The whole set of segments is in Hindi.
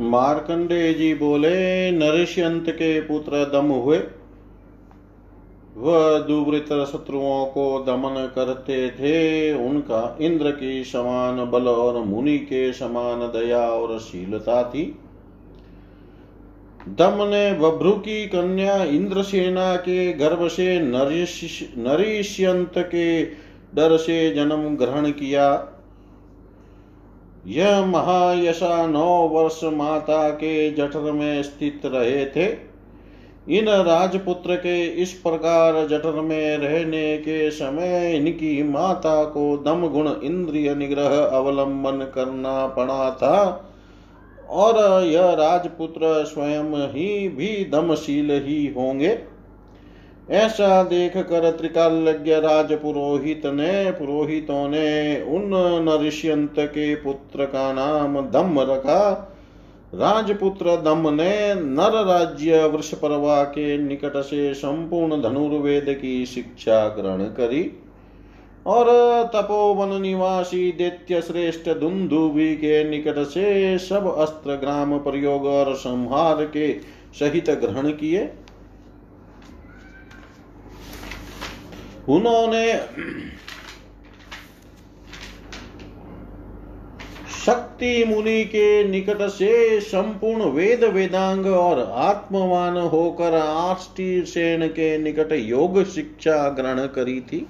मार्कंडे जी बोले नरिष्यंत के पुत्र दम हुए। वह दुवृत शत्रुओं को दमन करते थे। उनका इंद्र की समान बल और मुनि के समान दया और शीलता थी। दम ने बभ्रु की कन्या इंद्रसेना के गर्भ से नरिष्यंत के डर से जन्म ग्रहण किया। यह महायशा नौ वर्ष माता के जठर में स्थित रहे थे। इन राजपुत्र के इस प्रकार जठर में रहने के समय इनकी माता को दम गुण इंद्रिय निग्रह अवलंबन करना पड़ा था और यह राजपुत्र स्वयं ही भी दमशील ही होंगे। ऐसा देख कर त्रिकालज्ञ राज पुरोहित ने, पुरोहितों ने उन नरिष्यंत के पुत्र का नाम दम रखा। राजपुत्र दम ने नर राज्य वृष परवा के निकट से संपूर्ण धनुर्वेद की शिक्षा ग्रहण करी और तपोवन निवासी दैत्य श्रेष्ठ दुंदुबी के निकट से सब अस्त्र ग्राम प्रयोग और संहार के सहित ग्रहण किए। उन्होंने शक्ति मुनि के निकट से संपूर्ण वेद वेदांग और आत्मवान होकर आष्टी सेन के निकट योग शिक्षा ग्रहण करी थी।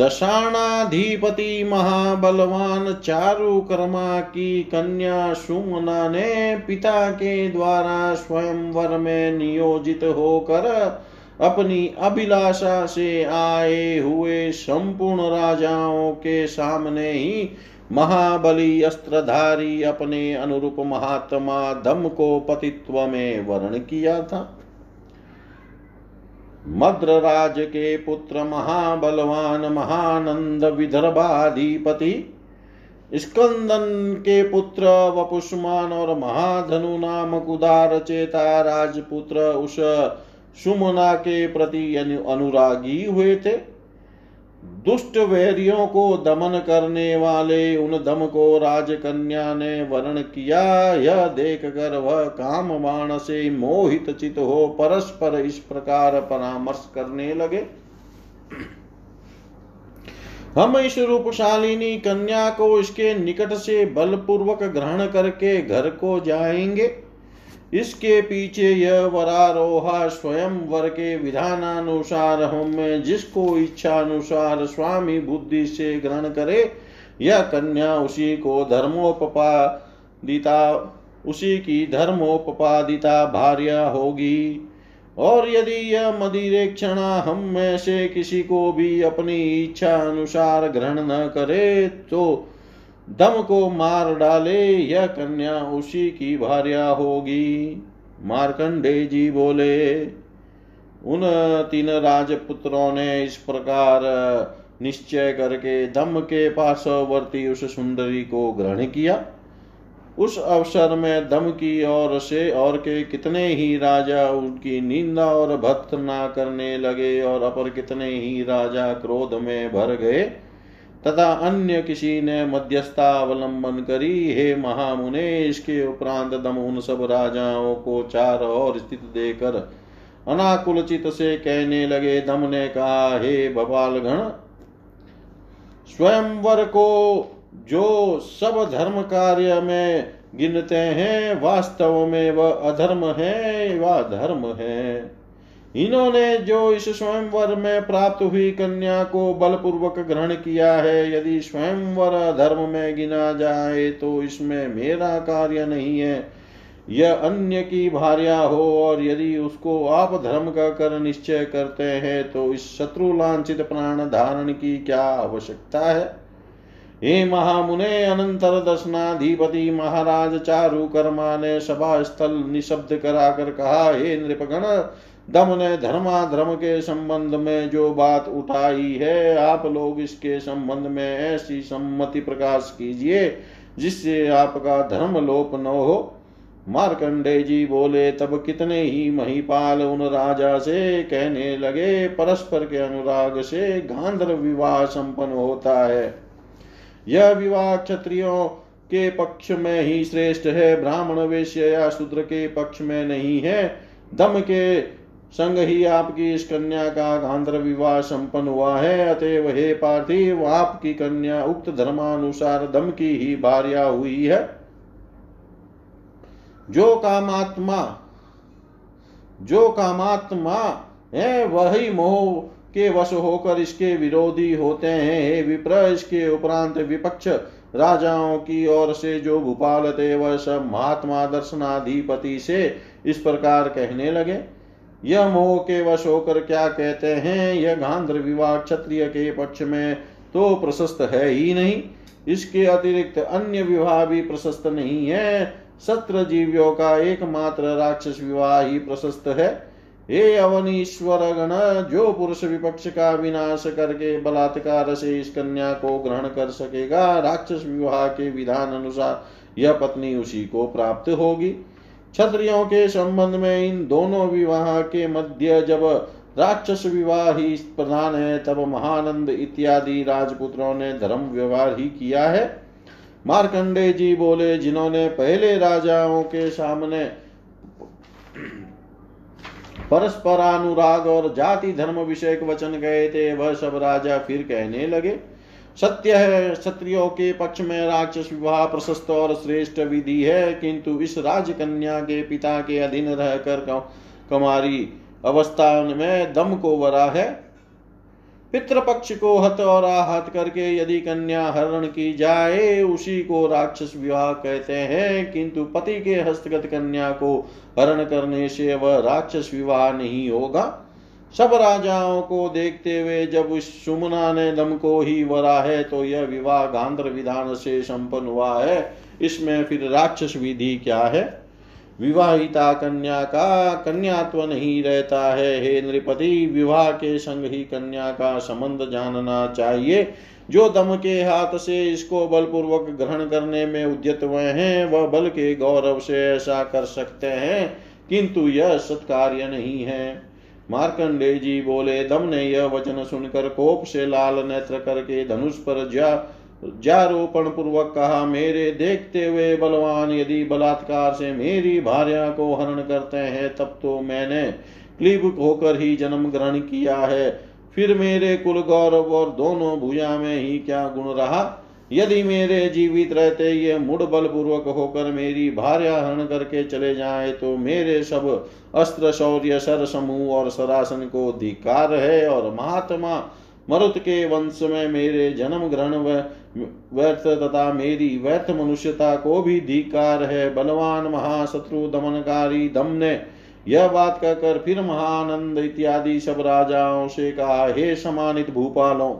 दशाणाधिपति महाबलवान चारु कर्मा की कन्या सुमना ने पिता के द्वारा स्वयंवर में नियोजित होकर अपनी अभिलाषा से आए हुए संपूर्ण राजाओं के सामने ही महाबली अस्त्रधारी अपने अनुरूप महात्मा दम को पतित्व में वर्ण किया था। मद्रराज के पुत्र महाबलवान महानंद विदर्भाधिपति स्कंदन के पुत्र वपुष्मान और महाधनु नामक उदार चेता राजपुत्र उस सुमना के प्रति अनुरागी हुए थे। दुष्ट वैरियों को दमन करने वाले उन दम को राजकन्या ने वर्ण किया। यह देख कर वह काम बाण से मोहित चित हो परस्पर इस प्रकार परामर्श करने लगे। हम इस रूपशालिनी कन्या को इसके निकट से बलपूर्वक ग्रहण करके घर को जाएँगे। इसके पीछे यह वरारोहा स्वयं वर के विधानानुसार हम जिसको इच्छा अनुसार स्वामी बुद्धि से ग्रहण करे, यह कन्या उसी को धर्मोपपादिता, उसी की धर्मोपपादिता भार्य होगी। और यदि यह मदिरेक्षणा हम में से किसी को भी अपनी इच्छा अनुसार ग्रहण न करे तो दम को मार डाले, यह कन्या उसी की भार्या होगी। मार्कंडे जी बोले, उन तीन राजपुत्रों ने इस प्रकार निश्चय करके दम के पार्श्ववर्ती उस सुंदरी को ग्रहण किया। उस अवसर में दम की ओर से और के कितने ही राजा उनकी निंदा और भत्ना करने लगे और अपर कितने ही राजा क्रोध में भर गए। तथा अन्य किसी ने मध्यस्थता अवलंबन करी। हे महामुने इसके उपरांत दम उन सब राजाओं को चार और स्थित देकर अनाकुल चित से कहने लगे, दम ने कहा, हे भवाल गण स्वयंवर को जो सब धर्म कार्य में गिनते हैं, वास्तव में वह वा अधर्म है वह धर्म है? इन्होंने जो इस स्वयंवर में प्राप्त हुई कन्या को बलपूर्वक ग्रहण किया है, यदि स्वयंवर धर्म में गिना जाए तो इसमें मेरा कार्य नहीं है। यह अन्य की भार्या हो और यदि उसको आप धर्म का कर निश्चय करते हैं तो इस शत्रु लांछित प्राण धारण की क्या आवश्यकता है? हे महामुने, अनंतर दर्शनाधिपति महाराज चारु कर्मा ने सभा स्थल निशब्द कराकर कहा, हे नृपगण दम ने धर्माधर्म के संबंध में जो बात उठाई है, आप लोग इसके संबंध में ऐसी सम्मति प्रकाश कीजिए, जिससे आपका धर्म लोप न हो। मार्कंडे जी बोले, तब कितने ही महिपाल उन राजा से कहने लगे, परस्पर के अनुराग से गांधर विवाह संपन्न होता है। यह विवाह क्षत्रियों के पक्ष में ही श्रेष्ठ है, ब्राह्मण वेश्य या शूद्र के पक्ष में नहीं है। दम के संग ही आपकी इस कन्या का गांधर विवाह संपन्न हुआ है। अतएव हे पार्थिव, आपकी कन्या उक्त धर्मानुसार दम की ही भार्या हुई है। जो कामात्मा जो कामात्मा है, वही मोह के वश होकर इसके विरोधी होते हैं। हे विप्र, इसके उपरांत विपक्ष राजाओं की ओर से जो भूपाल थे वह सब महात्मा दर्शनाधिपति से इस प्रकार कहने लगे। यह मोह के वश होकर क्या कहते हैं? यह गांधर विवाह क्षत्रिय के पक्ष में तो प्रशस्त है ही नहीं। इसके अतिरिक्त अन्य विवाह भी प्रशस्त नहीं है। सत्र जीवियों का एकमात्र राक्षस विवाह ही प्रशस्त है। हे अवनीश्वर गण, जो पुरुष विपक्ष का विनाश करके बलात्कार से इस कन्या को ग्रहण कर सकेगा, राक्षस विवाह के विधान अनुसार यह पत्नी उसी को प्राप्त होगी। क्षत्रियों के संबंध में इन दोनों विवाह के मध्य जब राक्षस विवाह ही प्रधान है, तब महानंद इत्यादि राजपुत्रों ने धर्म व्यवहार ही किया है। मार्कंडे जी बोले, जिन्होंने पहले राजाओं के सामने परस्परानुराग और जाति धर्म विषयक वचन गए थे, वह सब राजा फिर कहने लगे सत्य है, क्षत्रियो के पक्ष में राक्षस विवाह प्रशस्त और श्रेष्ठ विधि है, किंतु इस राजकन्या के पिता के अधीन रहकर कमारी अवस्था में दम को वरा है। पितृपक्ष को हत और आहत करके यदि कन्या हरण की जाए, उसी को राक्षस विवाह कहते हैं, किंतु पति के हस्तगत कन्या को हरण करने से वह राक्षस विवाह नहीं होगा। सब राजाओं को देखते हुए जब उस सुमना ने दम को ही वरा है तो यह विवाह गांधर विधान से संपन्न हुआ है। इसमें फिर राक्षस विधि क्या है? विवाहिता कन्या का कन्यात्व नहीं रहता है। हे नृपति, विवाह के संग ही कन्या का संबंध जानना चाहिए। जो दम के हाथ से इसको बलपूर्वक ग्रहण करने में उद्यत हुए हैं, वह बल के गौरव से ऐसा कर सकते हैं, किंतु यह सत्कार्य नहीं है। मार्कंडे जी बोले, दम ने यह वचन सुनकर कोप से लाल नेत्र करके धनुष पर जा जारोपण पूर्वक कहा, मेरे देखते हुए बलवान यदि बलात्कार से मेरी भार्या को हरण करते हैं, तब तो मैंने क्लीब होकर ही जन्म ग्रहण किया है। फिर मेरे कुल गौरव और दोनों भुजा में ही क्या गुण रहा? यदि मेरे जीवित रहते ये मुड़ बल पूर्वक होकर मेरी भार्या हरण करके चले जाए तो मेरे सब अस्त्र, शौर्य सर समूह और सरासन को धिकार है और महात्मा मरुत के वंश में मेरे जन्म ग्रहण व्यर्थ तथा मेरी व्यर्थ मनुष्यता को भी धिकार है। बलवान महाशत्रु, दमनकारी दम ने यह बात कहकर फिर महानंद इत्यादि सब राजाओं से कहा, हे समानित भूपालों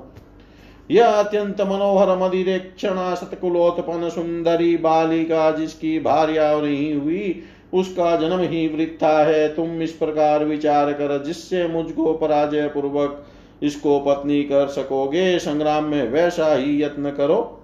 यह अत्यंत मनोहर मदिरेक्षणा सतकुलोत्पन्न सुंदरी बालिका जिसकी भार्या नहीं हुई, उसका जन्म ही वृथा है। तुम इस प्रकार विचार कर, जिससे मुझको पराजय पूर्वक इसको पत्नी कर सकोगे, संग्राम में वैसा ही यत्न करो।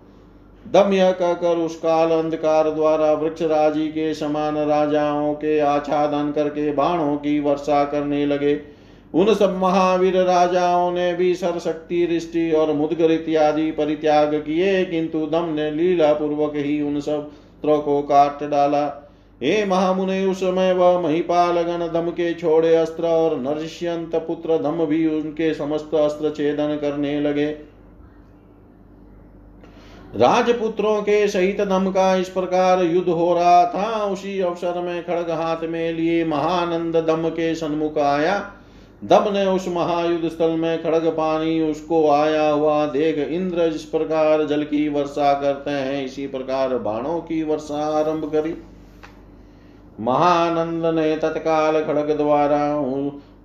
दम यह कहकर उस काल अंधकार द्वारा वृक्ष राज़ी के समान राजाओं के आच्छादन करके बाणों की वर्षा करने लगे। उन सब महावीर राजाओं ने भी सरशक्ति रिष्टि और मुदगर इत्यादि परित्याग किए, किंतु दम ने लीला पूर्वक ही उन सब त्रो को काट डाला। हे महामुने, उस समय वह महिपाल गण दम के छोड़े अस्त्र और नरष्यंत पुत्र दम भी उनके समस्त अस्त्र छेदन करने लगे। राजपुत्रों के सहित दम का इस प्रकार युद्ध हो रहा था। उसी अवसर में खड़ग हाथ में लिए महानंद दम के सन्मुख आया। दम ने उस महायुद्ध स्थल में खड़ग पानी उसको आया हुआ देख इंद्र जिस प्रकार जल की वर्षा करते हैं, इसी प्रकार बाणों की वर्षा आरंभ करी। महानंद ने तत्काल खड़ग द्वारा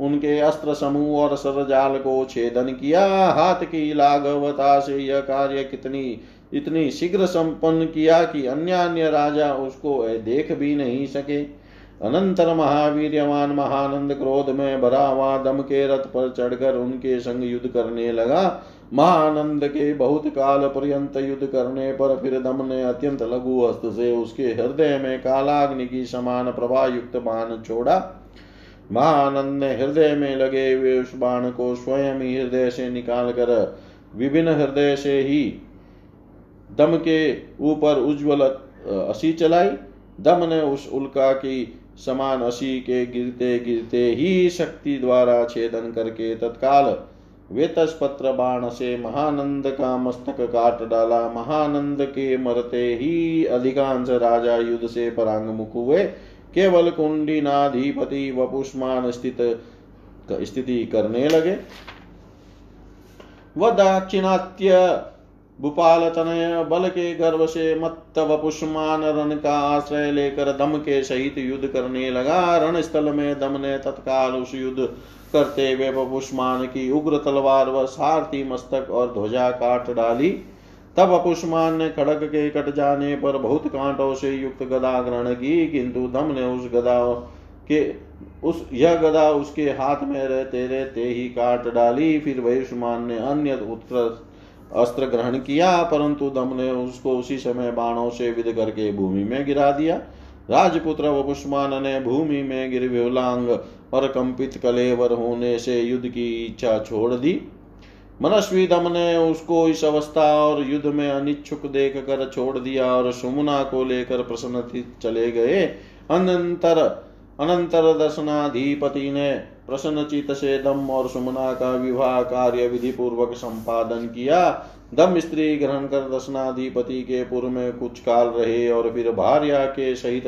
उनके अस्त्र समूह और सरजाल को छेदन किया। हाथ की लाघवता से यह कार्य कितनी, इतनी शीघ्र संपन्न किया कि अन्य अन्य राजा उसको देख भी नहीं सके। अनंतर महावीरवान महानंद क्रोध में भरा हुआ दम के रथ पर चढ़कर उनके संग युद्ध करने लगा। महानंद के बहुत काल पर्यंत युद्ध करने पर फिर दम ने अत्यंत लघु हस्त से उसके हृदय में कालाग्नि की समान प्रभा युक्त बाण छोड़ा। महानंद ने हृदय में लगे हुए उस बाण को स्वयं ही हृदय से निकाल कर विभिन्न हृदय से ही दम के ऊपर उज्ज्वल असी चलाई। दम ने उस उल्का की समान असी के गिरते गिरते ही शक्ति द्वारा छेदन करके तत्काल वेतस्पत्र बाण से महानंद का मस्तक काट डाला। महानंद के मरते ही अधिकांश राजा युद्ध से परांगमुख हुए। केवल कुंडीनाधिपति वपुष्मान स्थित स्थिति करने लगे। वह दाक्षिणात्य भूपाल तनय बल के गर्भ से मत्त वपुष्मान रण का आश्रय लेकर दम के सहित युद्ध करने लगा। रण स्थल में दम ने तत्काल उस युद्ध करते हुए वपुष्मान की उग्र तलवार व सारथी मस्तक और ध्वजा काट डाली। तब अपुष्मान ने खड़क के कट जाने पर बहुत कांटों से युक्त गदा ग्रहण की, किंतु दम ने उस गदा के, उस, यह गदा उसके हाथ में रहते रहते ही काट डाली। फिर वयुष्मान ने अन्य उत्तर अस्त्र ग्रहण किया, परंतु दम ने उसको उसी समय बाणों से विद करके भूमि में गिरा दिया। राजपुत्र वपुष्मान ने भूमि में गिर विलांग और कंपित कलेवर होने से युद्ध की इच्छा छोड़ दी। मनस्वी दम ने उसको इस अवस्था और युद्ध में अनिच्छुक देख कर छोड़ दिया और सुमुना को लेकर प्रसन्न चले गए। अनंतर अनंतर दर्शनाधिपति ने प्रसन्न चित से दम और सुमना का विवाह कार्य विधि पूर्वक संपादन किया। दम स्त्री ग्रहण कर दर्शनाधिपति के पूर्व में कुछ काल रहे और फिर भार्या के सहित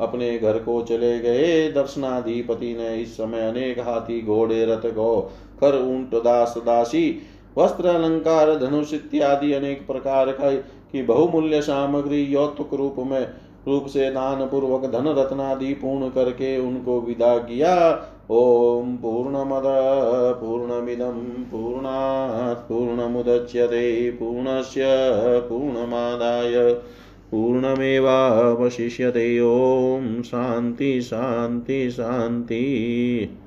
अपने घर को चले गए। दर्शनाधिपति ने इस समय अनेक हाथी, घोड़े, रथ, गो कर ऊँट, दास, दासी, वस्त्र, अलंकार, धनुष इत्यादि अनेक प्रकार का की बहुमूल्य सामग्री यौतुक रूप में रूप से दान पूर्वक धन रत्नादि पूर्ण करके उनको विदा किया। ओम पूर्णमद पूर्णा पूर्णात् पूर्णमुदच्यते पूर्णश पूर्णमादाय, पूर्णमेवावशिष्यते। ॐ शान्ति शान्ति शान्ति।